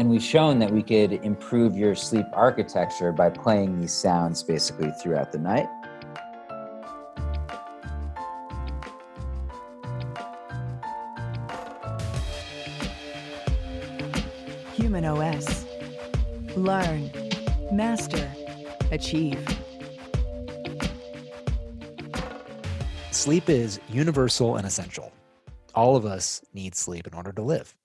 And we've shown that we could improve your sleep architecture by playing these sounds basically throughout the night. Human OS. Learn, master, achieve. Sleep is universal and essential. All of us need sleep in order to live.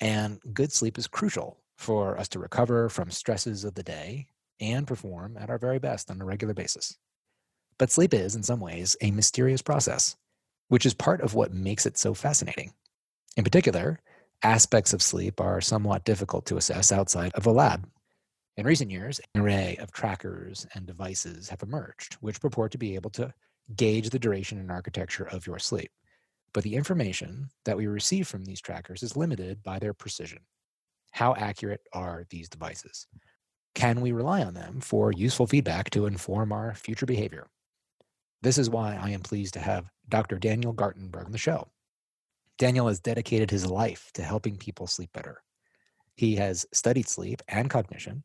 And good sleep is crucial for us to recover from stresses of the day and perform at our very best on a regular basis. But sleep is, in some ways, a mysterious process, which is part of what makes it so fascinating. In particular, aspects of sleep are somewhat difficult to assess outside of a lab. In recent years, an array of trackers and devices have emerged, which purport to be able to gauge the duration and architecture of your sleep. But the information that we receive from these trackers is limited by their precision. How accurate are these devices? Can we rely on them for useful feedback to inform our future behavior? This is why I am pleased to have Dr. Daniel Gartenberg on the show. Daniel has dedicated his life to helping people sleep better. He has studied sleep and cognition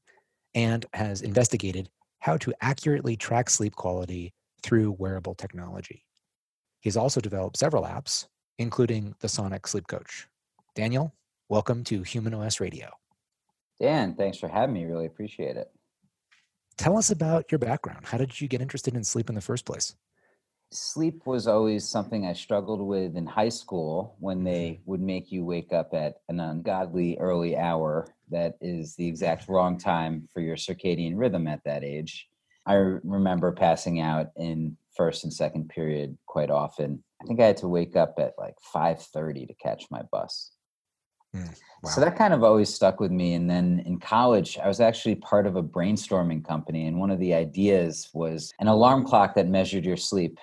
and has investigated how to accurately track sleep quality through wearable technology. He's also developed several apps, including the Sonic Sleep Coach. Daniel, welcome to Human OS Radio. Dan, thanks for having me. Really appreciate it. Tell us about your background. How did you get interested in sleep in the first place? Sleep was always something I struggled with in high school when they mm-hmm. would make you wake up at an ungodly early hour that is the exact wrong time for your circadian rhythm at that age. I remember passing out in first and second period quite often. I think I had to wake up at like 5:30 to catch my bus. Mm, wow. So that kind of always stuck with me. And then in college, I was actually part of a brainstorming company, and one of the ideas was an alarm clock that measured your sleep.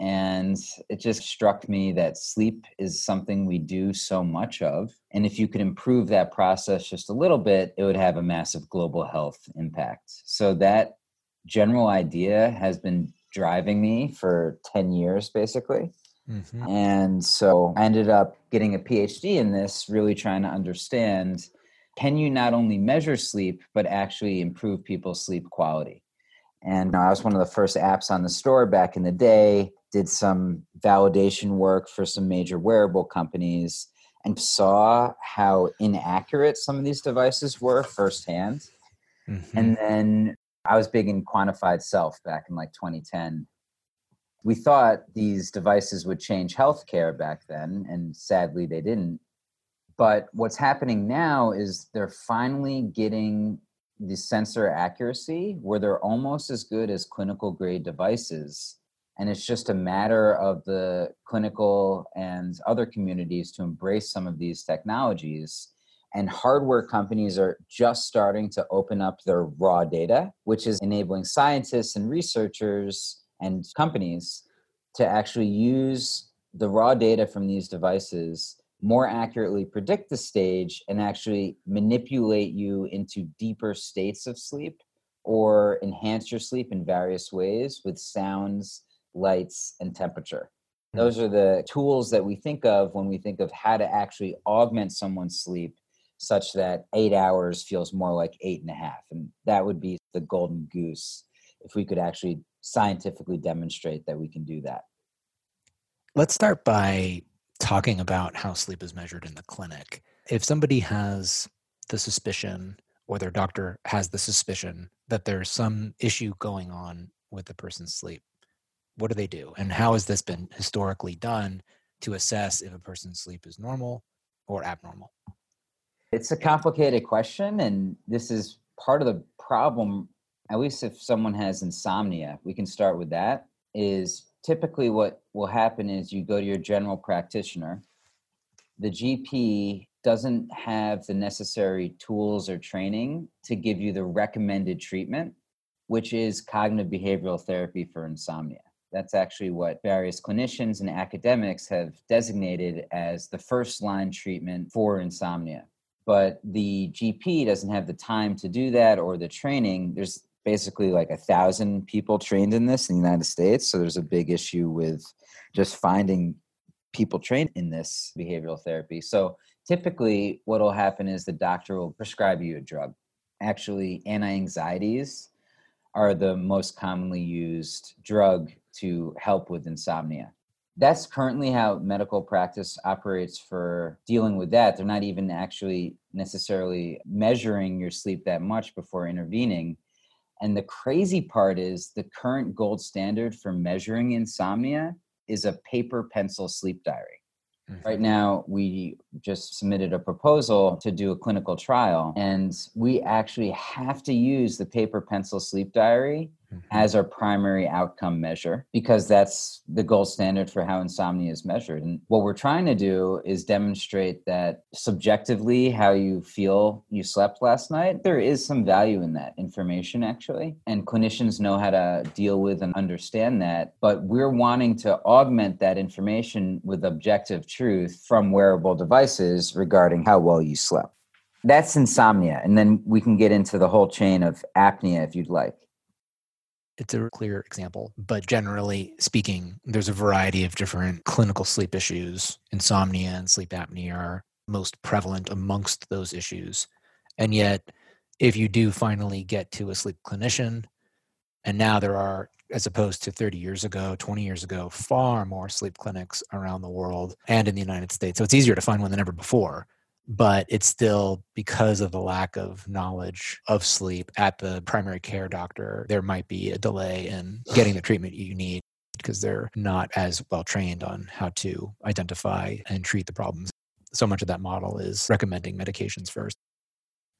And it just struck me that sleep is something we do so much of. And if you could improve that process just a little bit, it would have a massive global health impact. So that general idea has been driving me for 10 years basically. Mm-hmm. And so I ended up getting a PhD in this, really trying to understand can you not only measure sleep, but actually improve people's sleep quality? And I was one of the first apps on the store back in the day, did some validation work for some major wearable companies, and saw how inaccurate some of these devices were firsthand. Mm-hmm. And then I was big in quantified self back in like 2010. We thought these devices would change healthcare back then, and sadly they didn't. But what's happening now is they're finally getting the sensor accuracy where they're almost as good as clinical grade devices. And it's just a matter of the clinical and other communities to embrace some of these technologies and hardware companies are just starting to open up their raw data, which is enabling scientists and researchers and companies to actually use the raw data from these devices more accurately predict the stage and actually manipulate you into deeper states of sleep or enhance your sleep in various ways with sounds, lights, and temperature. Hmm. Those are the tools that we think of when we think of how to actually augment someone's sleep such that eight hours feels more like eight and a half. And that would be the golden goose if we could actually scientifically demonstrate that we can do that. Let's start by talking about how sleep is measured in the clinic. If somebody has the suspicion or their doctor has the suspicion that there's some issue going on with the person's sleep, what do they do? And how has this been historically done to assess if a person's sleep is normal or abnormal? It's a complicated question, and this is part of the problem. At least if someone has insomnia, we can start with that. Is typically what will happen is you go to your general practitioner. The GP doesn't have the necessary tools or training to give you the recommended treatment, which is cognitive behavioral therapy for insomnia. That's actually what various clinicians and academics have designated as the first line treatment for insomnia but the GP doesn't have the time to do that or the training. There's basically like a thousand people trained in this in the United States, so there's a big issue with just finding people trained in this behavioral therapy. So typically, what will happen is the doctor will prescribe you a drug. Actually, anti anxieties are the most commonly used drug to help with insomnia. That's currently how medical practice operates for dealing with that. They're not even actually necessarily measuring your sleep that much before intervening. And the crazy part is the current gold standard for measuring insomnia is a paper pencil sleep diary. Mm-hmm. Right now, we just submitted a proposal to do a clinical trial, and we actually have to use the paper pencil sleep diary. Mm-hmm. as our primary outcome measure because that's the gold standard for how insomnia is measured. And what we're trying to do is demonstrate that subjectively, how you feel you slept last night, there is some value in that information actually. And clinicians know how to deal with and understand that. But we're wanting to augment that information with objective truth from wearable devices regarding how well you slept. That's insomnia. And then we can get into the whole chain of apnea if you'd like it's a clear example. But generally speaking, there's a variety of different clinical sleep issues. Insomnia and sleep apnea are most prevalent amongst those issues. And yet, if you do finally get to a sleep clinician, and now there are, as opposed to 30 years ago, 20 years ago, far more sleep clinics around the world and in the United States. So it's easier to find one than ever before but it's still because of the lack of knowledge of sleep at the primary care doctor, there might be a delay in getting the treatment you need because they're not as well trained on how to identify and treat the problems. So much of that model is recommending medications first.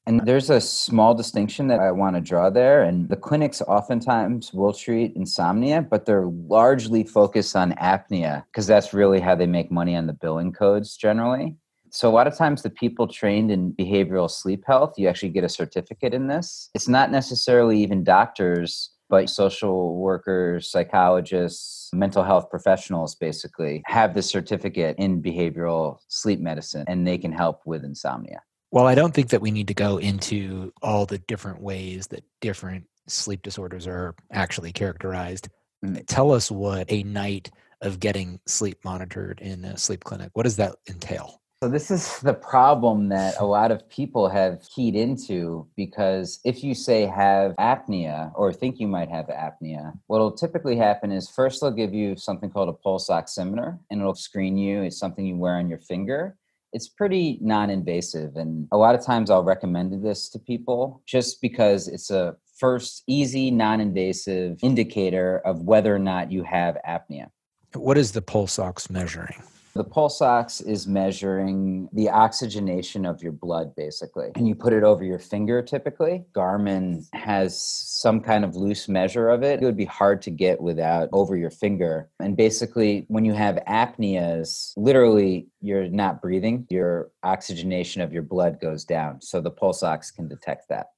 And there's a small distinction that I want to draw there. And the clinics oftentimes will treat insomnia, but they're largely focused on apnea because that's really how they make money on the billing codes generally. So, a lot of times, the people trained in behavioral sleep health, you actually get a certificate in this. It's not necessarily even doctors, but social workers, psychologists, mental health professionals basically have the certificate in behavioral sleep medicine and they can help with insomnia. Well, I don't think that we need to go into all the different ways that different sleep disorders are actually characterized. Mm. Tell us what a night of getting sleep monitored in a sleep clinic, what does that entail? So, this is the problem that a lot of people have keyed into because if you say have apnea or think you might have apnea, what will typically happen is first they'll give you something called a pulse oximeter and it'll screen you. It's something you wear on your finger. It's pretty non invasive. And a lot of times I'll recommend this to people just because it's a first easy, non invasive indicator of whether or not you have apnea. What is the pulse ox measuring? The pulse ox is measuring the oxygenation of your blood, basically. And you put it over your finger typically. Garmin has some kind of loose measure of it. It would be hard to get without over your finger. And basically, when you have apneas, literally you're not breathing, your oxygenation of your blood goes down. So the pulse ox can detect that.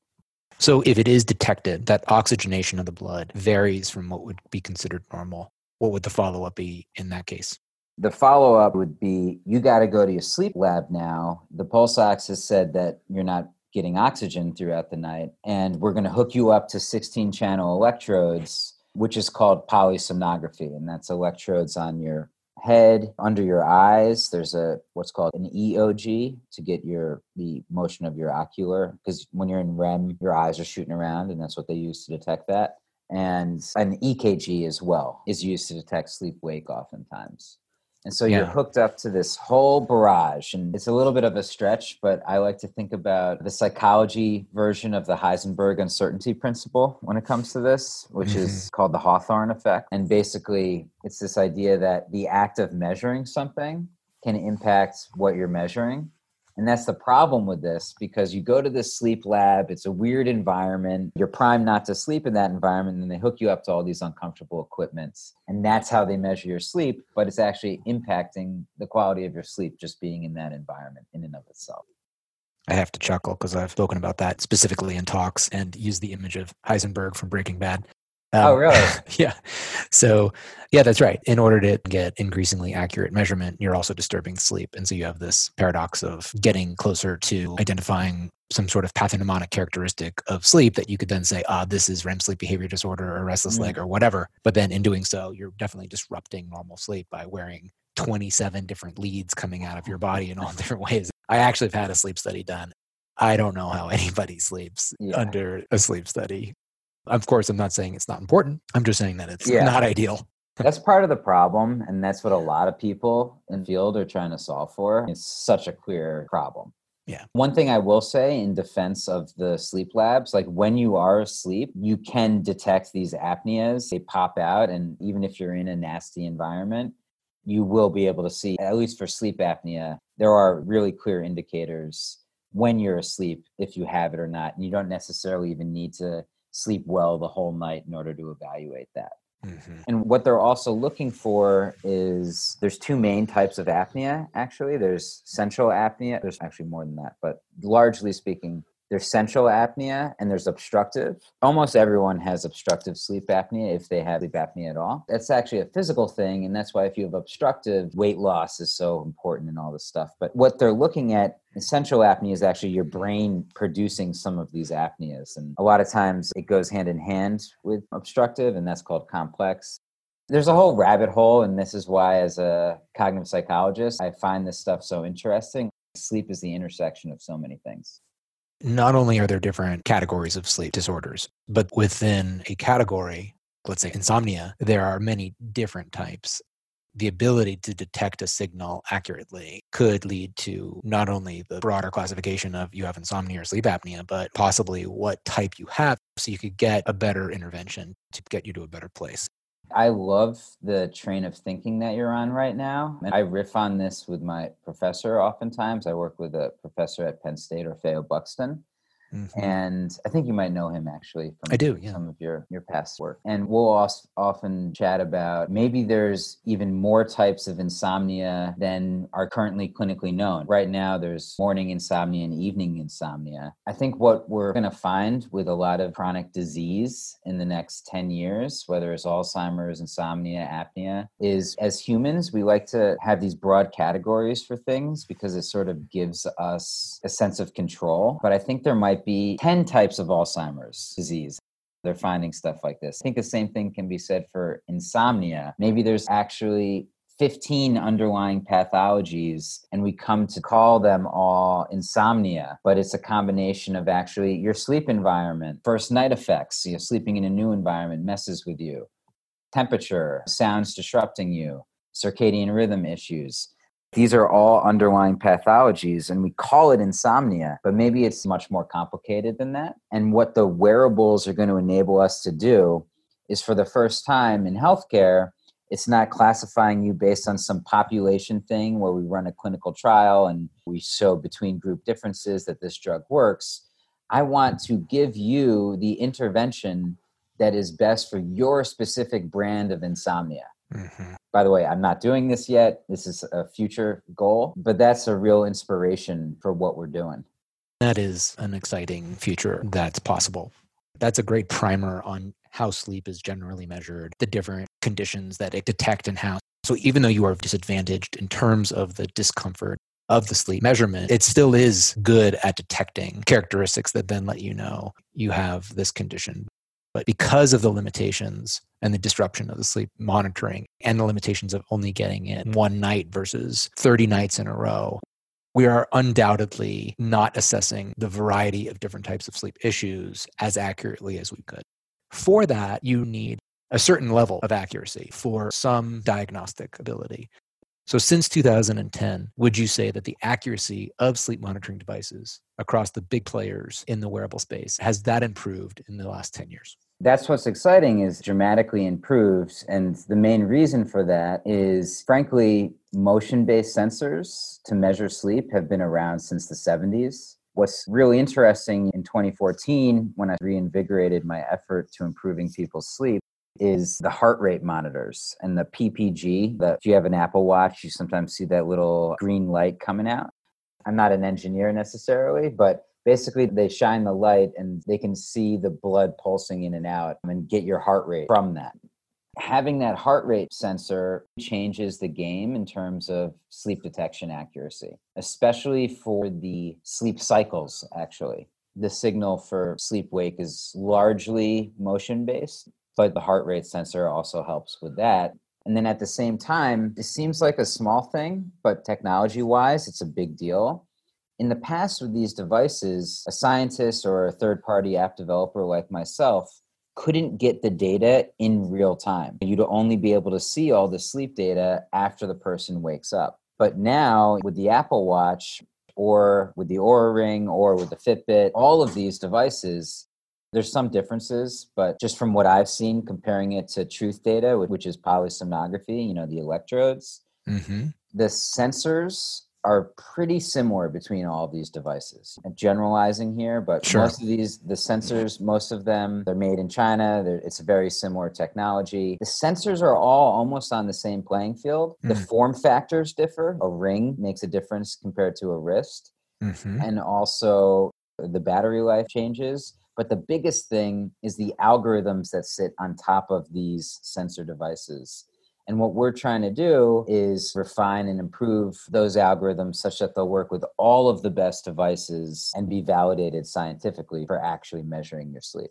So if it is detected that oxygenation of the blood varies from what would be considered normal, what would the follow up be in that case? The follow up would be you got to go to your sleep lab now. The pulse ox has said that you're not getting oxygen throughout the night, and we're going to hook you up to 16 channel electrodes, which is called polysomnography. And that's electrodes on your head, under your eyes. There's a what's called an EOG to get your the motion of your ocular because when you're in REM, your eyes are shooting around, and that's what they use to detect that. And an EKG as well is used to detect sleep wake oftentimes. And so you're hooked up to this whole barrage. And it's a little bit of a stretch, but I like to think about the psychology version of the Heisenberg uncertainty principle when it comes to this, which mm-hmm. is called the Hawthorne effect. And basically, it's this idea that the act of measuring something can impact what you're measuring. And that's the problem with this because you go to this sleep lab, it's a weird environment. You're primed not to sleep in that environment, and they hook you up to all these uncomfortable equipments. And that's how they measure your sleep, but it's actually impacting the quality of your sleep just being in that environment in and of itself. I have to chuckle because I've spoken about that specifically in talks and used the image of Heisenberg from Breaking Bad. Um, oh, really? yeah. So, yeah, that's right. In order to get increasingly accurate measurement, you're also disturbing sleep. And so you have this paradox of getting closer to identifying some sort of pathognomonic characteristic of sleep that you could then say, ah, this is REM sleep behavior disorder or restless mm leg or whatever. But then in doing so, you're definitely disrupting normal sleep by wearing 27 different leads coming out of your body in all different ways. I actually have had a sleep study done. I don't know how anybody sleeps Yeah. under a sleep study. Of course, I'm not saying it's not important. I'm just saying that it's Yeah. not ideal. that's part of the problem and that's what a lot of people in the field are trying to solve for it's such a queer problem Yeah. one thing i will say in defense of the sleep labs like when you are asleep you can detect these apneas they pop out and even if you're in a nasty environment you will be able to see at least for sleep apnea there are really clear indicators when you're asleep if you have it or not and you don't necessarily even need to sleep well the whole night in order to evaluate that Mhm. and what they're also looking for is there's two main types of apnea, actually. There's central apnea. There's actually more than that, but largely speaking, there's central apnea and there's obstructive. Almost everyone has obstructive sleep apnea if they have sleep apnea at all. That's actually a physical thing. And that's why if you have obstructive, weight loss is so important and all this stuff. But what they're looking at central apnea is actually your brain producing some of these apneas. And a lot of times it goes hand in hand with obstructive, and that's called complex. There's a whole rabbit hole, and this is why, as a cognitive psychologist, I find this stuff so interesting. Sleep is the intersection of so many things. Not only are there different categories of sleep disorders, but within a category, let's say insomnia, there are many different types. The ability to detect a signal accurately could lead to not only the broader classification of you have insomnia or sleep apnea, but possibly what type you have so you could get a better intervention to get you to a better place. I love the train of thinking that you're on right now. And I riff on this with my professor oftentimes. I work with a professor at Penn State, Orfeu Buxton. Mhm. and I think you might know him actually from I do, yeah. some of your your past work. And we'll also often chat about maybe there's even more types of insomnia than are currently clinically known. Right now, there's morning insomnia and evening insomnia. I think what we're going to find with a lot of chronic disease in the next 10 years, whether it's Alzheimer's, insomnia, apnea, is as humans, we like to have these broad categories for things because it sort of gives us a sense of control. But I think there might be 10 types of Alzheimer's disease. They're finding stuff like this. I think the same thing can be said for insomnia. Maybe there's actually 15 underlying pathologies, and we come to call them all insomnia, but it's a combination of actually your sleep environment, first night effects, you know, sleeping in a new environment messes with you, temperature, sounds disrupting you, circadian rhythm issues. These are all underlying pathologies, and we call it insomnia, but maybe it's much more complicated than that. And what the wearables are going to enable us to do is for the first time in healthcare, it's not classifying you based on some population thing where we run a clinical trial and we show between group differences that this drug works. I want to give you the intervention that is best for your specific brand of insomnia. Mhm. By the way, I'm not doing this yet. This is a future goal, but that's a real inspiration for what we're doing. That is an exciting future that's possible. That's a great primer on how sleep is generally measured, the different conditions that it detect and how. So even though you are disadvantaged in terms of the discomfort of the sleep measurement, it still is good at detecting characteristics that then let you know you have this condition. But because of the limitations and the disruption of the sleep monitoring and the limitations of only getting in mm. one night versus 30 nights in a row, we are undoubtedly not assessing the variety of different types of sleep issues as accurately as we could. For that, you need a certain level of accuracy for some diagnostic ability. So, since 2010, would you say that the accuracy of sleep monitoring devices across the big players in the wearable space has that improved in the last 10 years? That's what's exciting is dramatically improved. And the main reason for that is, frankly, motion based sensors to measure sleep have been around since the 70s. What's really interesting in 2014, when I reinvigorated my effort to improving people's sleep, is the heart rate monitors and the PPG. That if you have an Apple Watch, you sometimes see that little green light coming out. I'm not an engineer necessarily, but basically they shine the light and they can see the blood pulsing in and out and get your heart rate from that. Having that heart rate sensor changes the game in terms of sleep detection accuracy, especially for the sleep cycles, actually. The signal for sleep wake is largely motion based, but the heart rate sensor also helps with that. And then at the same time, it seems like a small thing, but technology wise, it's a big deal. In the past, with these devices, a scientist or a third party app developer like myself couldn't get the data in real time. You'd only be able to see all the sleep data after the person wakes up. But now with the Apple Watch or with the Oura Ring or with the Fitbit, all of these devices, there's some differences, but just from what I've seen, comparing it to truth data, which is polysomnography, you know, the electrodes, mm-hmm. the sensors are pretty similar between all of these devices. I'm generalizing here, but sure. most of these, the sensors, most of them, they're made in China. They're, it's a very similar technology. The sensors are all almost on the same playing field. Mm. The form factors differ. A ring makes a difference compared to a wrist. Mm-hmm. And also the battery life changes. But the biggest thing is the algorithms that sit on top of these sensor devices. And what we're trying to do is refine and improve those algorithms such that they'll work with all of the best devices and be validated scientifically for actually measuring your sleep.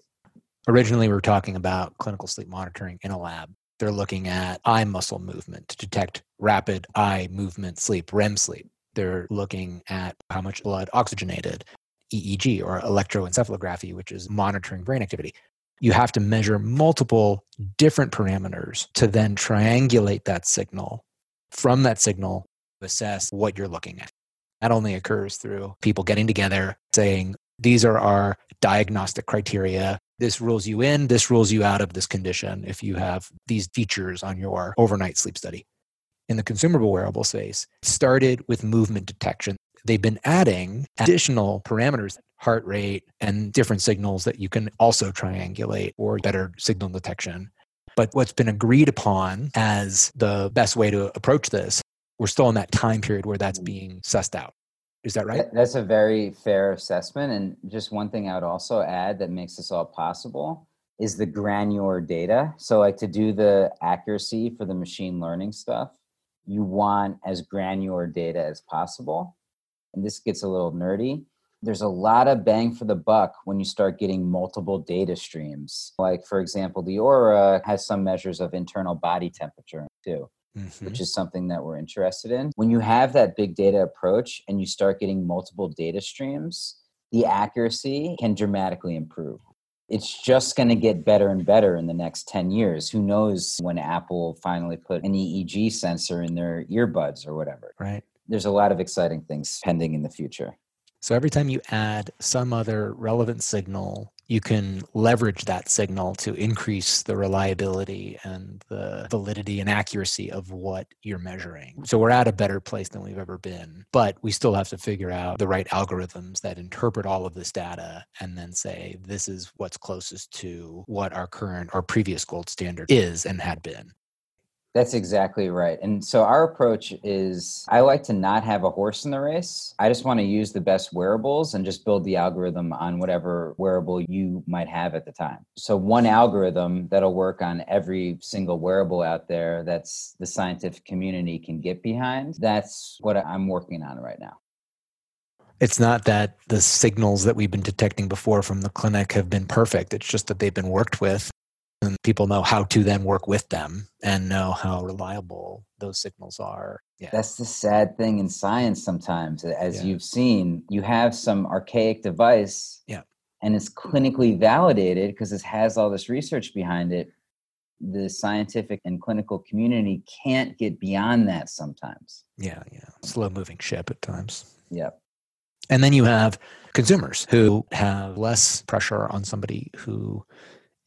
Originally, we were talking about clinical sleep monitoring in a lab. They're looking at eye muscle movement to detect rapid eye movement sleep, REM sleep. They're looking at how much blood oxygenated, EEG or electroencephalography, which is monitoring brain activity you have to measure multiple different parameters to then triangulate that signal. From that signal, assess what you're looking at. That only occurs through people getting together saying, these are our diagnostic criteria. This rules you in, this rules you out of this condition if you have these features on your overnight sleep study. In the consumable wearable space, started with movement detection. They've been adding additional parameters heart rate, and different signals that you can also triangulate or better signal detection. But what's been agreed upon as the best way to approach this, we're still in that time period where that's being sussed out. Is that right? That's a very fair assessment. And just one thing I would also add that makes this all possible is the granular data. So, like to do the accuracy for the machine learning stuff, you want as granular data as possible. And this gets a little nerdy there's a lot of bang for the buck when you start getting multiple data streams. Like, for example, the Oura has some measures of internal body temperature too. Mm-hmm. Which is something that we're interested in. When you have that big data approach and you start getting multiple data streams, the accuracy can dramatically improve. It's just going to get better and better in the next 10 years. Who knows when Apple finally put an EEG sensor in their earbuds or whatever. Right. There's a lot of exciting things pending in the future. So every time you add some other relevant signal, you can leverage that signal to increase the reliability and the validity and accuracy of what you're measuring. So we're at a better place than we've ever been, but we still have to figure out the right algorithms that interpret all of this data and then say, this is what's closest to what our current or previous gold standard is and had been. That's exactly right. And so our approach is I like to not have a horse in the race. I just want to use the best wearables and just build the algorithm on whatever wearable you might have at the time. So one algorithm that'll work on every single wearable out there that's the scientific community can get behind. That's what I'm working on right now. It's not that the signals that we've been detecting before from the clinic have been perfect. It's just that they've been worked with and people know how to then work with them and know how reliable those signals are. Yeah. That's the sad thing in science sometimes. As yeah. you've seen, you have some archaic device yeah. and it's clinically validated because it has all this research behind it. The scientific and clinical community can't get beyond that sometimes. Yeah, yeah. Slow moving ship at times. Yep. And then you have consumers who have less pressure on somebody who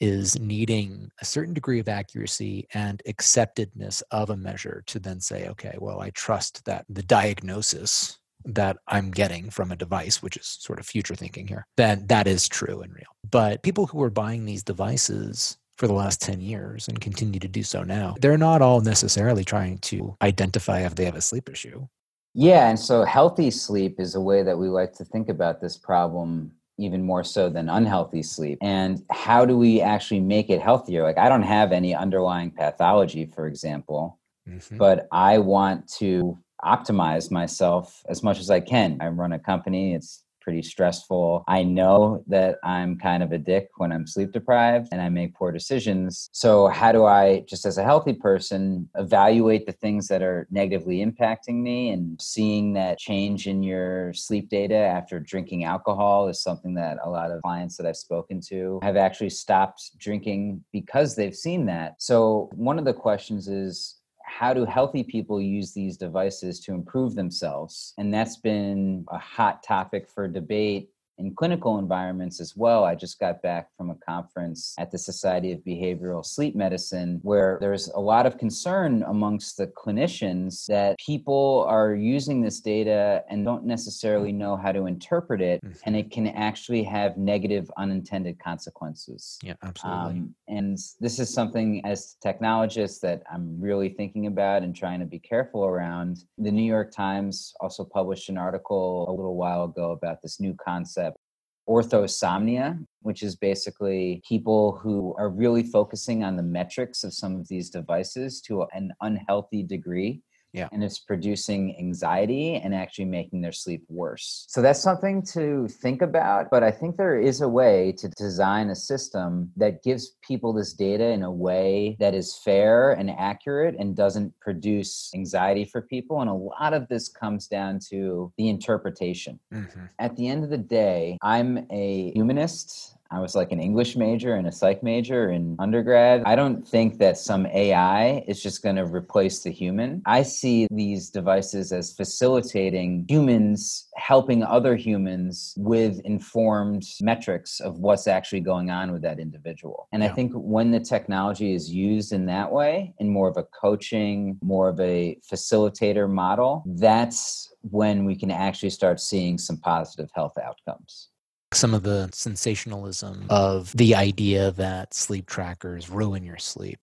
is needing a certain degree of accuracy and acceptedness of a measure to then say, okay, well, I trust that the diagnosis that I'm getting from a device, which is sort of future thinking here, that that is true and real. But people who are buying these devices for the last 10 years and continue to do so now, they're not all necessarily trying to identify if they have a sleep issue. Yeah, and so healthy sleep is a way that we like to think about this problem even more so than unhealthy sleep. And how do we actually make it healthier? Like, I don't have any underlying pathology, for example, mm-hmm. but I want to optimize myself as much as I can. I run a company, it's pretty stressful. I know that I'm kind of a dick when I'm sleep deprived and I make poor decisions. So, how do I, just as a healthy person, evaluate the things that are negatively impacting me and seeing that change in your sleep data after drinking alcohol is something that a lot of clients that I've spoken to have actually stopped drinking because they've seen that. So, one of the questions is, how do healthy people use these devices to improve themselves? And that's been a hot topic for debate in clinical environments as well. I just got back from a conference at the Society of Behavioral Sleep Medicine where there's a lot of concern amongst the clinicians that people are using this data and don't necessarily know how to interpret it, mm-hmm. and it can actually have negative unintended consequences. Yeah, absolutely. Um, and this is something as technologists that I'm really thinking about and trying to be careful around. The New York Times also published an article a little while ago about this new concept orthosomnia, which is basically people who are really focusing on the metrics of some of these devices to an unhealthy degree yeah. And it's producing anxiety and actually making their sleep worse. So that's something to think about. But I think there is a way to design a system that gives people this data in a way that is fair and accurate and doesn't produce anxiety for people. And a lot of this comes down to the interpretation. Mm-hmm. At the end of the day, I'm a humanist I was like an English major and a psych major in undergrad. I don't think that some AI is just going to replace the human. I see these devices as facilitating humans helping other humans with informed metrics of what's actually going on with that individual. And yeah. I think when the technology is used in that way, in more of a coaching, more of a facilitator model, that's when we can actually start seeing some positive health outcomes some of the sensationalism of the idea that sleep trackers ruin your sleep.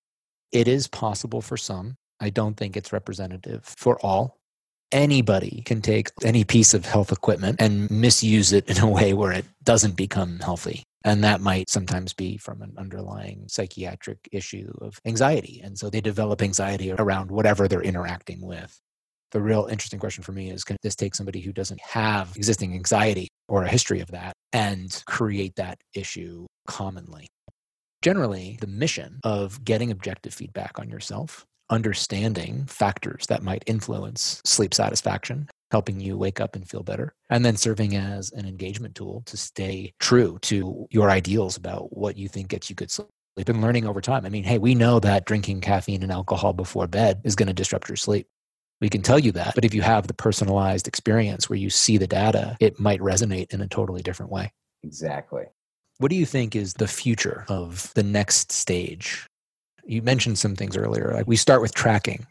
It is possible for some. I don't think it's representative for all. Anybody can take any piece of health equipment and misuse it in a way where it doesn't become healthy. And that might sometimes be from an underlying psychiatric issue of anxiety. And so they develop anxiety around whatever they're interacting with the real interesting question for me is can this take somebody who doesn't have existing anxiety or a history of that and create that issue commonly? Generally, the mission of getting objective feedback on yourself, understanding factors that might influence sleep satisfaction, helping you wake up and feel better, and then serving as an engagement tool to stay true to your ideals about what you think gets you good sleep. We've been learning over time. I mean, hey, we know that drinking caffeine and alcohol before bed is going to disrupt your sleep. We can tell you that. But if you have the personalized experience where you see the data, it might resonate in a totally different way. Exactly. What do you think is the future of the next stage? You mentioned some things earlier. Like we start with tracking,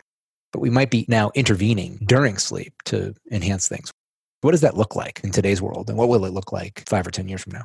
but we might be now intervening during sleep to enhance things. What does that look like in today's world? And what will it look like five or 10 years from now?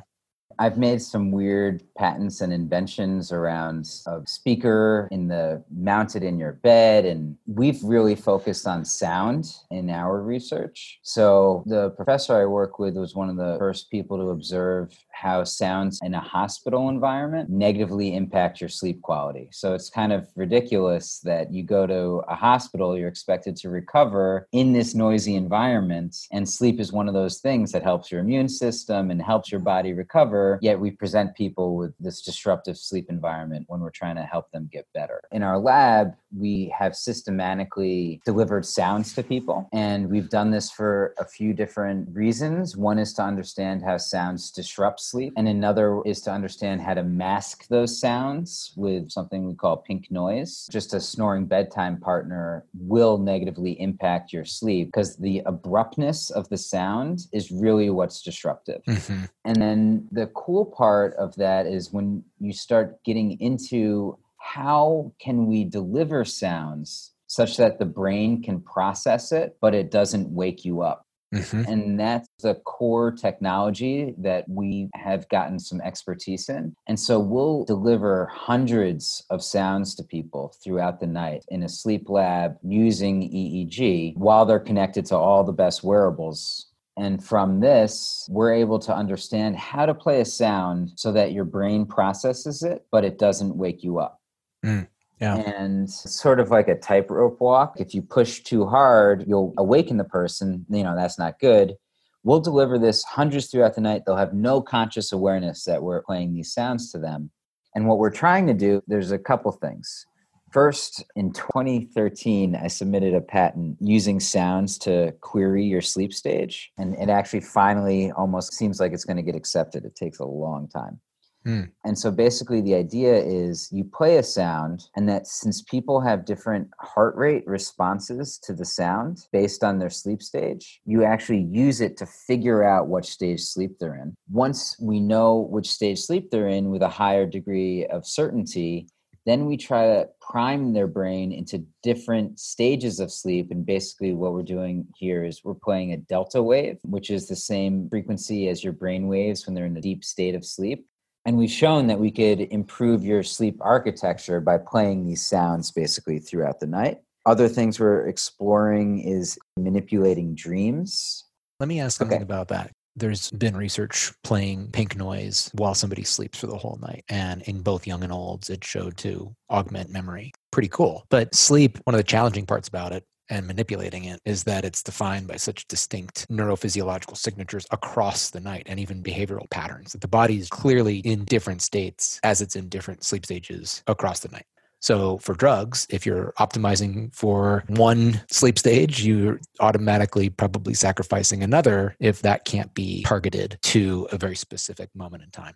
I've made some weird patents and inventions around a speaker in the mounted in your bed and we've really focused on sound in our research. So the professor I work with was one of the first people to observe how sounds in a hospital environment negatively impact your sleep quality. So it's kind of ridiculous that you go to a hospital, you're expected to recover in this noisy environment, and sleep is one of those things that helps your immune system and helps your body recover. Yet we present people with this disruptive sleep environment when we're trying to help them get better. In our lab, we have systematically delivered sounds to people, and we've done this for a few different reasons. One is to understand how sounds disrupt sleep, and another is to understand how to mask those sounds with something we call pink noise. Just a snoring bedtime partner will negatively impact your sleep because the abruptness of the sound is really what's disruptive. Mm-hmm. And then the cool part of that is when you start getting into how can we deliver sounds such that the brain can process it, but it doesn't wake you up? Mm-hmm. And that's the core technology that we have gotten some expertise in. And so we'll deliver hundreds of sounds to people throughout the night in a sleep lab using EEG while they're connected to all the best wearables. And from this, we're able to understand how to play a sound so that your brain processes it, but it doesn't wake you up. Mm. Yeah. And sort of like a tightrope walk. If you push too hard, you'll awaken the person. You know, that's not good. We'll deliver this hundreds throughout the night. They'll have no conscious awareness that we're playing these sounds to them. And what we're trying to do, there's a couple things. First, in 2013, I submitted a patent using sounds to query your sleep stage. And it actually finally almost seems like it's going to get accepted. It takes a long time. Mm. And so basically, the idea is you play a sound, and that since people have different heart rate responses to the sound based on their sleep stage, you actually use it to figure out what stage sleep they're in. Once we know which stage sleep they're in with a higher degree of certainty, then we try to prime their brain into different stages of sleep. And basically, what we're doing here is we're playing a delta wave, which is the same frequency as your brain waves when they're in the deep state of sleep. And we've shown that we could improve your sleep architecture by playing these sounds basically throughout the night. Other things we're exploring is manipulating dreams. Let me ask something Okay. about that. There's been research playing pink noise while somebody sleeps for the whole night. And in both young and olds, it showed to augment memory. Pretty cool. But sleep, one of the challenging parts about it and manipulating it is that it's defined by such distinct neurophysiological signatures across the night and even behavioral patterns that the body is clearly in different states as it's in different sleep stages across the night. So for drugs, if you're optimizing for one sleep stage, you're automatically probably sacrificing another if that can't be targeted to a very specific moment in time.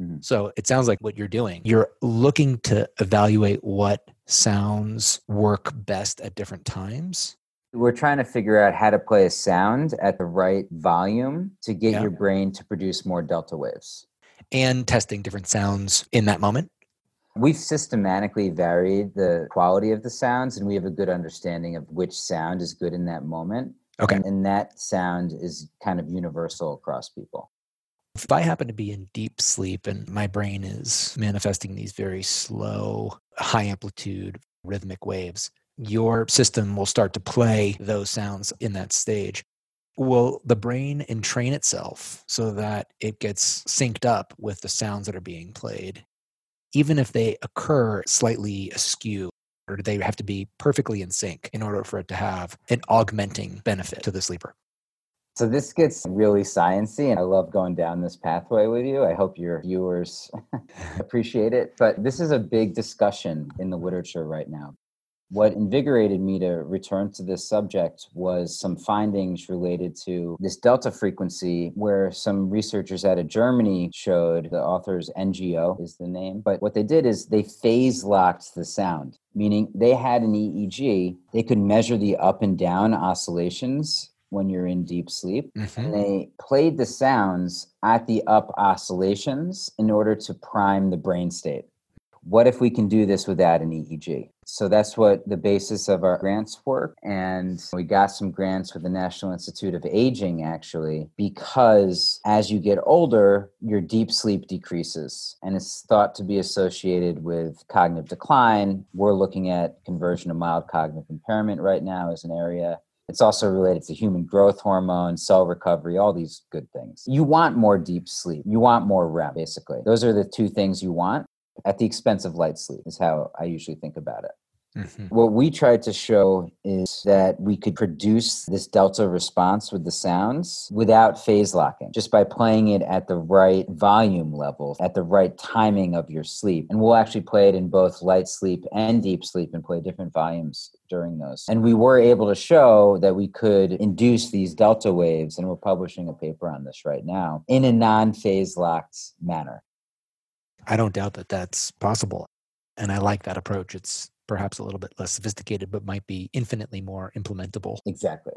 Mhm. So it sounds like what you're doing, you're looking to evaluate what sounds work best at different times. We're trying to figure out how to play a sound at the right volume to get Yeah. your brain to produce more delta waves. and testing different sounds in that moment. We've systematically varied the quality of the sounds, and we have a good understanding of which sound is good in that moment. Okay. And, and that sound is kind of universal across people. If I happen to be in deep sleep and my brain is manifesting these very slow, high amplitude rhythmic waves, your system will start to play those sounds in that stage. Will the brain entrain itself so that it gets synced up with the sounds that are being played, even if they occur slightly askew? Or do they have to be perfectly in sync in order for it to have an augmenting benefit to the sleeper? So this gets really sciency, and I love going down this pathway with you. I hope your viewers appreciate it. But this is a big discussion in the literature right now. What invigorated me to return to this subject was some findings related to this delta frequency, where some researchers out of Germany showed the authors Ngo is the name. But what they did is they phase locked the sound, meaning they had an EEG, they could measure the up and down oscillations when you're in deep sleep. Mhm. And they played the sounds at the up oscillations in order to prime the brain state. What if we can do this without an EEG? So that's what the basis of our grants work. And we got some grants with the National Institute of Aging, actually, because as you get older, your deep sleep decreases. And it's thought to be associated with cognitive decline. We're looking at conversion of mild cognitive impairment right now as an area. It's also related to human growth hormone, cell recovery, all these good things. You want more deep sleep. You want more REM, basically. Those are the two things you want at the expense of light sleep, is how I usually think about it. Mhm. What we tried to show is that we could produce this delta response with the sounds without phase locking, just by playing it at the right volume level, at the right timing of your sleep. And we'll actually play it in both light sleep and deep sleep and play different volumes during those. And we were able to show that we could induce these delta waves, and we're publishing a paper on this right now in a non phase locked manner. I don't doubt that that's possible. And I like that approach. It's perhaps a little bit less sophisticated, but might be infinitely more implementable. Exactly.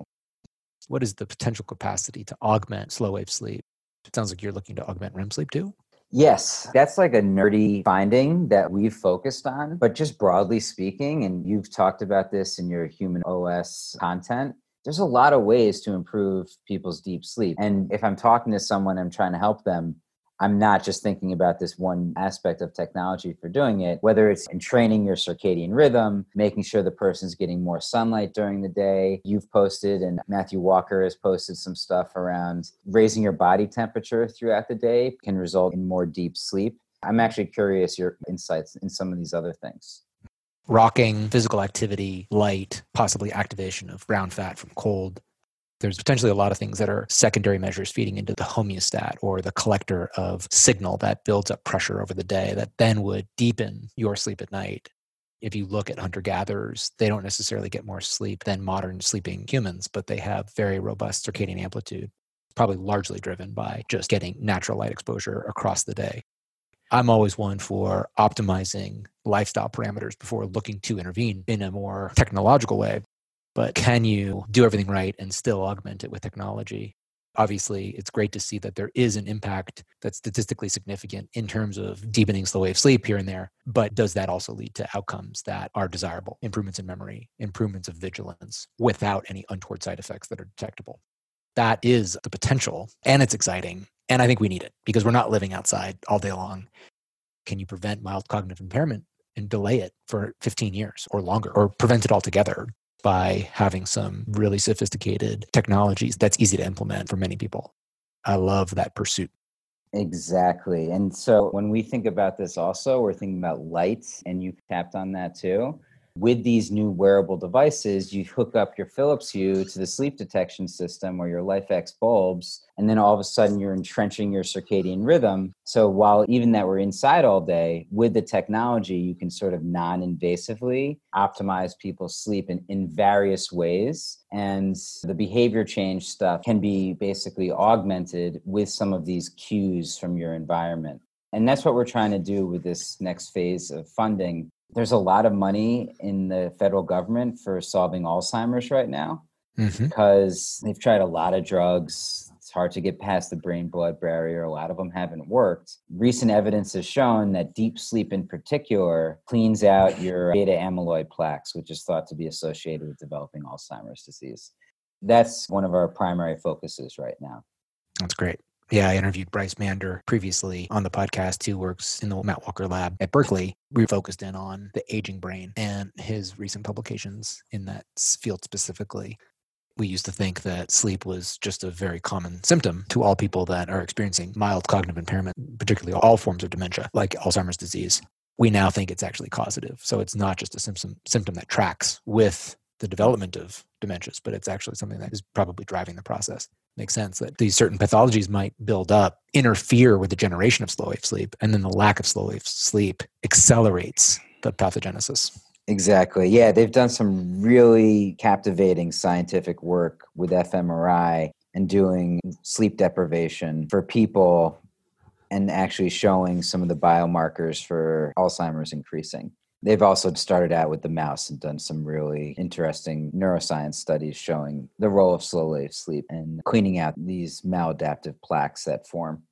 What is the potential capacity to augment slow wave sleep? It sounds like you're looking to augment REM sleep too. Yes, that's like a nerdy finding that we've focused on. But just broadly speaking, and you've talked about this in your human OS content, there's a lot of ways to improve people's deep sleep. And if I'm talking to someone, I'm trying to help them. I'm not just thinking about this one aspect of technology for doing it, whether it's entraining your circadian rhythm, making sure the person's getting more sunlight during the day. You've posted, and Matthew Walker has posted some stuff around raising your body temperature throughout the day can result in more deep sleep. I'm actually curious your insights in some of these other things. Rocking, physical activity, light, possibly activation of brown fat from cold. There's potentially a lot of things that are secondary measures feeding into the homeostat or the collector of signal that builds up pressure over the day that then would deepen your sleep at night. If you look at hunter gatherers, they don't necessarily get more sleep than modern sleeping humans, but they have very robust circadian amplitude, probably largely driven by just getting natural light exposure across the day. I'm always one for optimizing lifestyle parameters before looking to intervene in a more technological way. But can you do everything right and still augment it with technology? Obviously, it's great to see that there is an impact that's statistically significant in terms of deepening slow wave sleep here and there. But does that also lead to outcomes that are desirable? Improvements in memory, improvements of vigilance without any untoward side effects that are detectable. That is the potential, and it's exciting. And I think we need it because we're not living outside all day long. Can you prevent mild cognitive impairment and delay it for 15 years or longer, or prevent it altogether? By having some really sophisticated technologies that's easy to implement for many people. I love that pursuit. Exactly. And so when we think about this also, we're thinking about lights, and you tapped on that too with these new wearable devices, you hook up your Philips Hue to the sleep detection system or your LIFX bulbs, and then all of a sudden you're entraining your circadian rhythm. So while even that we're inside all day, with the technology, you can sort of non invasively optimize people's sleep in, in various ways. And the behavior change stuff can be basically augmented with some of these cues from your environment. And that's what we're trying to do with this next phase of funding there's a lot of money in the federal government for solving Alzheimer's right now mm-hmm. because they've tried a lot of drugs. It's hard to get past the brain blood barrier. A lot of them haven't worked. Recent evidence has shown that deep sleep, in particular, cleans out your beta amyloid plaques, which is thought to be associated with developing Alzheimer's disease. That's one of our primary focuses right now. That's great. Yeah, I interviewed Bryce Mander previously on the podcast, who works in the Matt Walker lab at Berkeley. We focused in on the aging brain and his recent publications in that field specifically. We used to think that sleep was just a very common symptom to all people that are experiencing mild cognitive impairment, particularly all forms of dementia, like Alzheimer's disease. We now think it's actually causative. So it's not just a symptom, symptom that tracks with the development of dementias, but it's actually something that is probably driving the process makes sense that these certain pathologies might build up, interfere with the generation of slow wave sleep, and then the lack of slow wave sleep accelerates the pathogenesis. Exactly. Yeah, they've done some really captivating scientific work with fMRI and doing sleep deprivation for people and actually showing some of the biomarkers for Alzheimer's increasing. They've also started out with the mouse and done some really interesting neuroscience studies showing the role of slow wave sleep and cleaning out these maladaptive plaques that form.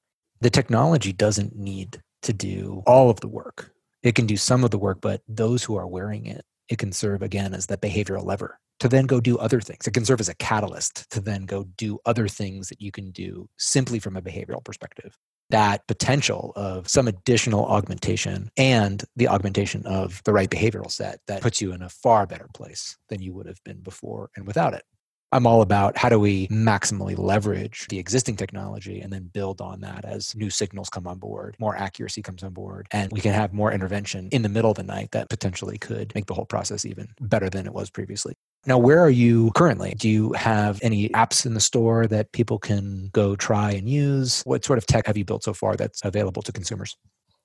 The technology doesn't need to do all of the work. It can do some of the work, but those who are wearing it, it can serve again as that behavioral lever to then go do other things. It can serve as a catalyst to then go do other things that you can do simply from a behavioral perspective that potential of some additional augmentation and the augmentation of the right behavioral set that puts you in a far better place than you would have been before and without it. I'm all about how do we maximally leverage the existing technology and then build on that as new signals come on board, more accuracy comes on board, and we can have more intervention in the middle of the night that potentially could make the whole process even better than it was previously. Now, where are you currently? Do you have any apps in the store that people can go try and use? What sort of tech have you built so far that's available to consumers?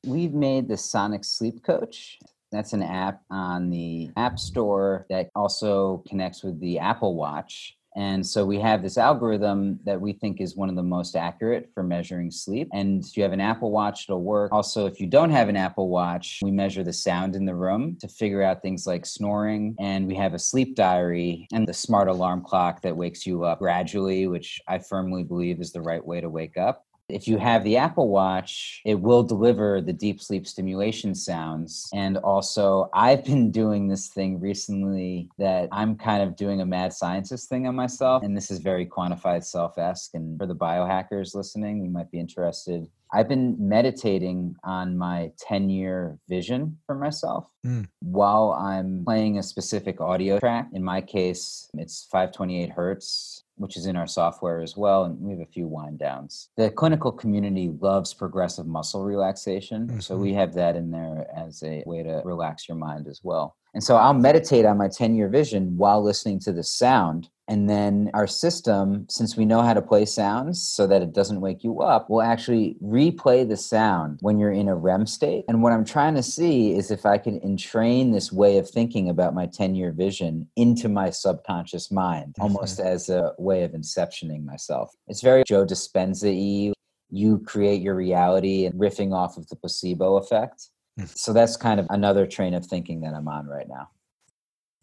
We've made the Sonic Sleep Coach. That's an app on the App Store that also connects with the Apple Watch. And so we have this algorithm that we think is one of the most accurate for measuring sleep. And if you have an Apple Watch, it'll work. Also, if you don't have an Apple Watch, we measure the sound in the room to figure out things like snoring. And we have a sleep diary and the smart alarm clock that wakes you up gradually, which I firmly believe is the right way to wake up. If you have the Apple Watch, it will deliver the deep sleep stimulation sounds. And also, I've been doing this thing recently that I'm kind of doing a mad scientist thing on myself. And this is very quantified self esque. And for the biohackers listening, you might be interested. I've been meditating on my 10 year vision for myself mm. while I'm playing a specific audio track. In my case, it's 528 hertz which is in our software as well. And we have a few wind downs. The clinical community loves progressive muscle relaxation. Mm-hmm. So we have that in there as a way to relax your mind as well. And so I'll meditate on my 10 year vision while listening to the sound. And then our system, since we know how to play sounds so that it doesn't wake you up, will actually replay the sound when you're in a REM state. And what I'm trying to see is if I can entrain this way of thinking about my 10 year vision into my subconscious mind, almost as a way of inceptioning myself. It's very Joe Dispenza y. You create your reality and riffing off of the placebo effect. Hmm. So that's kind of another train of thinking that I'm on right now.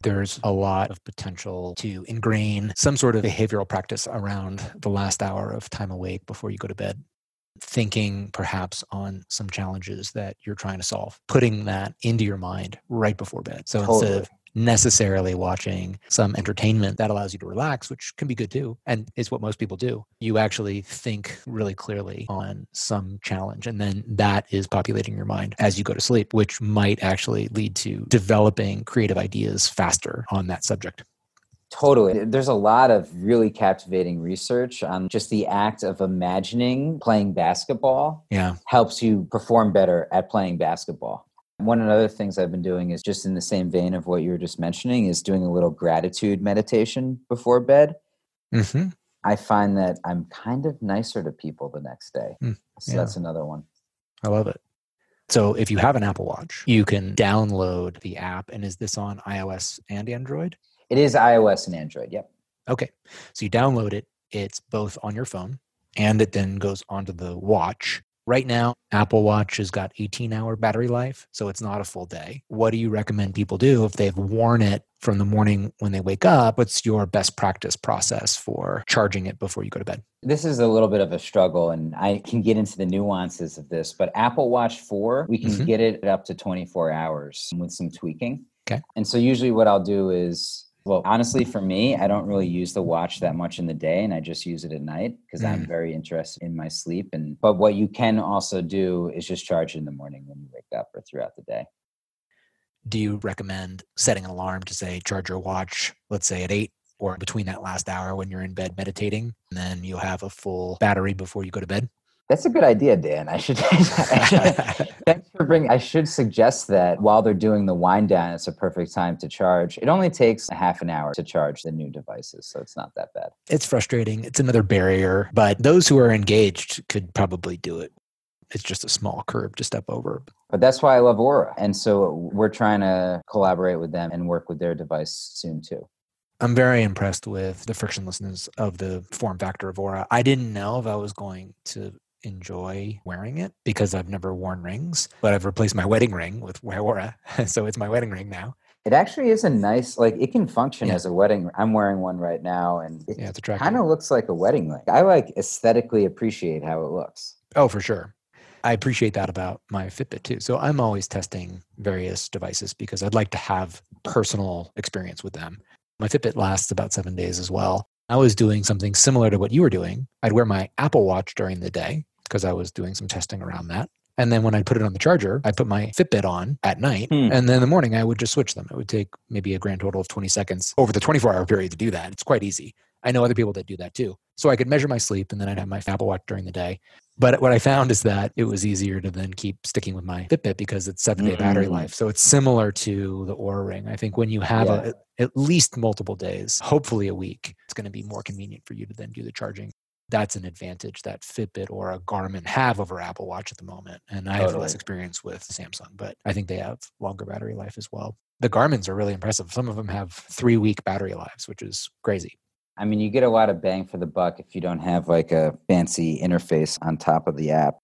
There's a lot of potential to ingrain some sort of behavioral practice around the last hour of time awake before you go to bed. Thinking perhaps on some challenges that you're trying to solve, putting that into your mind right before bed. So Totally. instead of necessarily watching some entertainment that allows you to relax, which can be good too, and is what most people do. You actually think really clearly on some challenge, and then that is populating your mind as you go to sleep, which might actually lead to developing creative ideas faster on that subject. Totally. There's a lot of really captivating research on just the act of imagining playing basketball Yeah. helps you perform better at playing basketball. One of the other things I've been doing is just in the same vein of what you were just mentioning is doing a little gratitude meditation before bed. hmm I find that I'm kind of nicer to people the next day. Mm, So yeah. that's another one. I love it. So if you have an Apple Watch, you can download the app. And is this on iOS and Android? It is iOS and Android. Yep. Okay. So you download it, it's both on your phone and it then goes onto the watch. Right now, Apple Watch has got 18 hour battery life, so it's not a full day. What do you recommend people do if they've worn it from the morning when they wake up? What's your best practice process for charging it before you go to bed? This is a little bit of a struggle, and I can get into the nuances of this. But Apple Watch 4, we can Mhm. get it up to 24 hours with some tweaking. Okay. And so, usually, what I'll do is, well, honestly, for me, I don't really use the watch that much in the day, and I just use it at night because I'm Mm. very interested in my sleep. And but what you can also do is just charge in the morning when you wake up or throughout the day. Do you recommend setting an alarm to say charge your watch, let's say at eight or between that last hour when you're in bed meditating, and then you'll have a full battery before you go to bed? That's a good idea, Dan. I should. Thanks for bringing. I should suggest that while they're doing the wind down, it's a perfect time to charge. It only takes a half an hour to charge the new devices, so it's not that bad. it's frustrating. It's another barrier, but those who are engaged could probably do it. It's just a small curb to step over. But that's why I love Oura, and so we're trying to collaborate with them and work with their device soon too. I'm very impressed with the frictionlessness of the form factor of Oura. I didn't know if I was going to enjoy wearing it because I've never worn rings, but I've replaced my wedding ring with uh, Oura. so it's my wedding ring now. It actually is a nice, like it can function Yeah. as a wedding. I'm wearing one right now, and it Yeah, kind of looks like a wedding ring. I like aesthetically appreciate how it looks. Oh, for sure. I appreciate that about my Fitbit too. So I'm always testing various devices because I'd like to have personal experience with them. My Fitbit lasts about seven days as well. I was doing something similar to what you were doing. I'd wear my Apple Watch during the day because I was doing some testing around that. And then when I put it on the charger, I put my Fitbit on at night. Hmm. And then in the morning, I would just switch them. It would take maybe a grand total of 20 seconds over the 24 hour period to do that. It's quite easy. I know other people that do that too. So I could measure my sleep and then I'd have my Apple Watch during the day. But what I found is that it was easier to then keep sticking with my Fitbit because it's seven day battery Mm. life. So it's similar to the Oura Ring. I think when you have Yeah. a, at least multiple days, hopefully a week, it's going to be more convenient for you to then do the charging. That's an advantage that Fitbit or a Garmin have over Apple Watch at the moment. And I have less experience with Samsung, but I think they have longer battery life as well. The Garmin's are really impressive. Some of them have three week battery lives, which is crazy. I mean, you get a lot of bang for the buck if you don't have like a fancy interface on top of the app.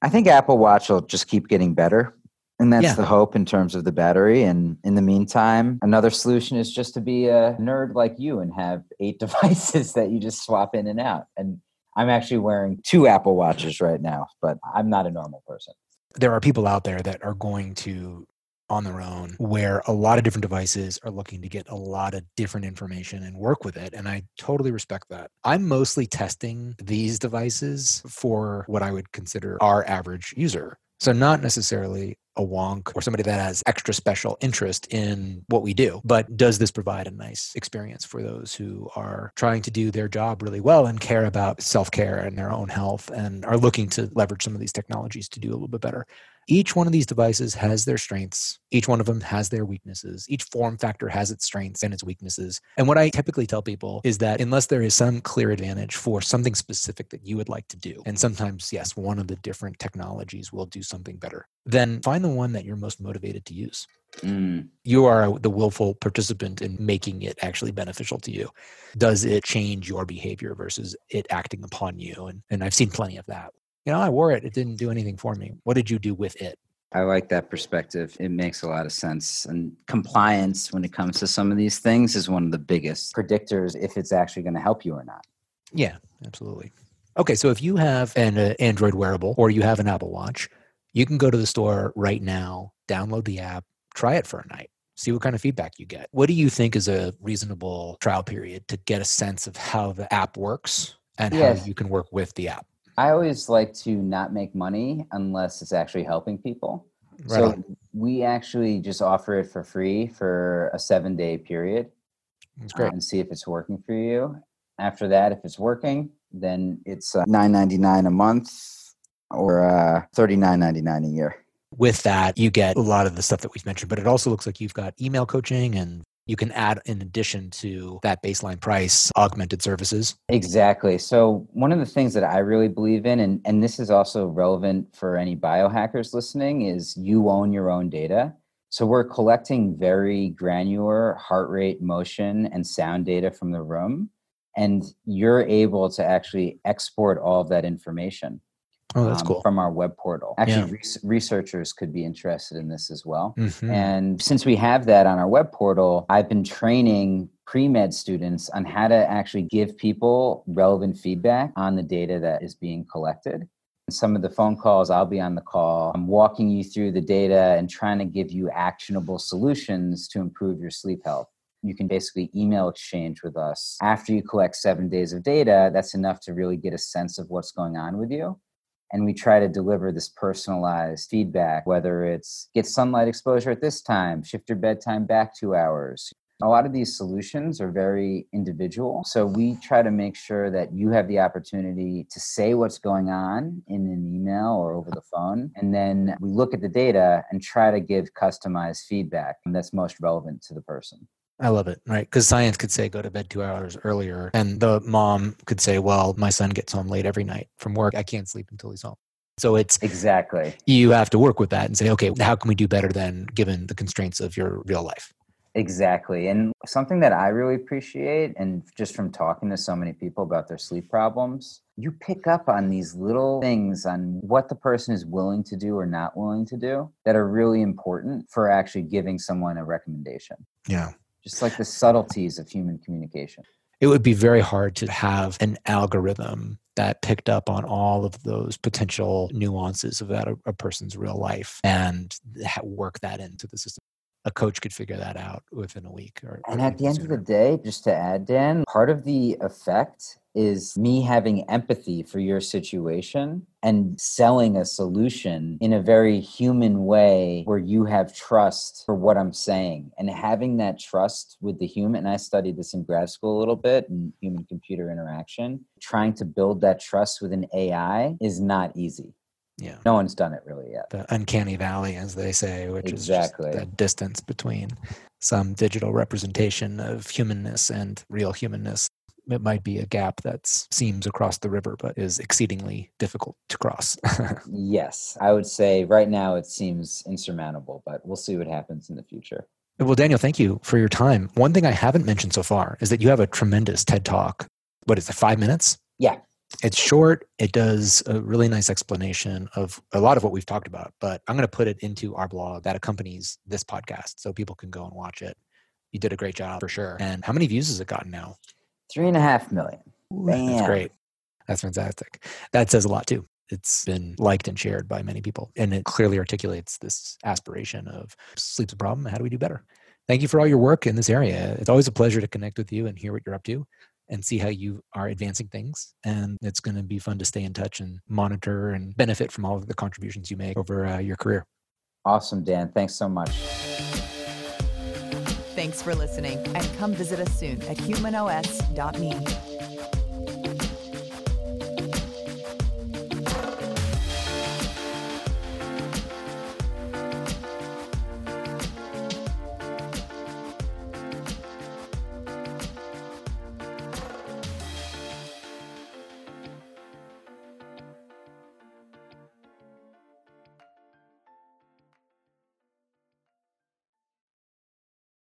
I think Apple Watch will just keep getting better. And that's Yeah. the hope in terms of the battery. And in the meantime, another solution is just to be a nerd like you and have eight devices that you just swap in and out. And I'm actually wearing two Apple Watches right now, but I'm not a normal person. there are people out there that are going to on their own where a lot of different devices are looking to get a lot of different information and work with it and i totally respect that i'm mostly testing these devices for what i would consider our average user so not necessarily a wonk or somebody that has extra special interest in what we do. But does this provide a nice experience for those who are trying to do their job really well and care about self-care and their own health and are looking to leverage some of these technologies to do a little bit better Each one of these devices has their strengths. Each one of them has their weaknesses. Each form factor has its strengths and its weaknesses. And what I typically tell people is that unless there is some clear advantage for something specific that you would like to do, and sometimes, yes, one of the different technologies will do something better, then find the one that you're most motivated to use. Mm. You are the willful participant in making it actually beneficial to you. Does it change your behavior versus it acting upon you? And, and I've seen plenty of that you know, I wore it. It didn't do anything for me. What did you do with it? I like that perspective. It makes a lot of sense. And compliance, when it comes to some of these things, is one of the biggest predictors if it's actually going to help you or not. Yeah, absolutely. Okay, so if you have an uh, Android wearable or you have an Apple Watch, you can go to the store right now, download the app, try it for a night, see what kind of feedback you get. What do you think is a reasonable trial period to get a sense of how the app works and Yes. how you can work with the app? I always like to not make money unless it's actually helping people. Right so on. we actually just offer it for free for a seven day period That's uh, great. and see if it's working for you. After that, if it's working, then it's uh, nine ninety nine a month or uh, thirty nine ninety nine a year. with that, you get a lot of the stuff that we've mentioned, but it also looks like you've got email coaching and you can add, in addition to that baseline price, augmented services. Exactly. So one of the things that I really believe in, and, and this is also relevant for any biohackers listening, is you own your own data. So we're collecting very granular heart rate, motion, and sound data from the room. And you're able to actually export all of that information Oh, that's um, cool. from our web portal. Actually, Yeah. res- researchers could be interested in this as well. Mhm. And since we have that on our web portal, I've been training pre med students on how to actually give people relevant feedback on the data that is being collected. Some of the phone calls, I'll be on the call. I'm walking you through the data and trying to give you actionable solutions to improve your sleep health. You can basically email exchange with us. After you collect seven days of data, that's enough to really get a sense of what's going on with you and we try to deliver this personalized feedback whether it's get sunlight exposure at this time shift your bedtime back two hours. A lot of these solutions are very individual so we try to make sure that you have the opportunity to say what's going on in an email or over the phone and then we look at the data and try to give customized feedback that's most relevant to the person I love it, right? Because science could say go to bed two hours earlier, and the mom could say, well, my son gets home late every night from work. I can't sleep until he's home. So it's exactly you have to work with that and say, okay, how can we do better than given the constraints of your real life? Exactly. And something that I really appreciate, and just from talking to so many people about their sleep problems, you pick up on these little things on what the person is willing to do or not willing to do that are really important for actually giving someone a recommendation. Yeah. Just like the subtleties of human communication. it would be very hard to have an algorithm that picked up on all of those potential nuances of a, a person's real life and work that into the system. A coach could figure that out within a week. Or, or And at the end of the day, just to add, Dan, part of the effect is me having empathy for your situation and selling a solution in a very human way where you have trust for what I'm saying and having that trust with the human. And I studied this in grad school a little bit in human computer interaction. Trying to build that trust with an AI is not easy. Yeah, No one's done it really yet. the uncanny valley, as they say, which Exactly. is just that distance between some digital representation of humanness and real humanness. It might be a gap that seems across the river, but is exceedingly difficult to cross. Yes, I would say right now it seems insurmountable, but we'll see what happens in the future. Well, Daniel, thank you for your time. One thing I haven't mentioned so far is that you have a tremendous TED Talk. What is it, five minutes? Yeah. It's short. It does a really nice explanation of a lot of what we've talked about, but I'm going to put it into our blog that accompanies this podcast so people can go and watch it. You did a great job for sure. And how many views has it gotten now? Three and a half million. That's great. That's fantastic. That says a lot too. It's been liked and shared by many people, and it clearly articulates this aspiration of sleep's a problem. How do we do better? Thank you for all your work in this area. It's always a pleasure to connect with you and hear what you're up to and see how you are advancing things. And it's going to be fun to stay in touch and monitor and benefit from all of the contributions you make over uh, your career. Awesome, Dan. Thanks so much. Thanks for listening and come visit us soon at humanos.me.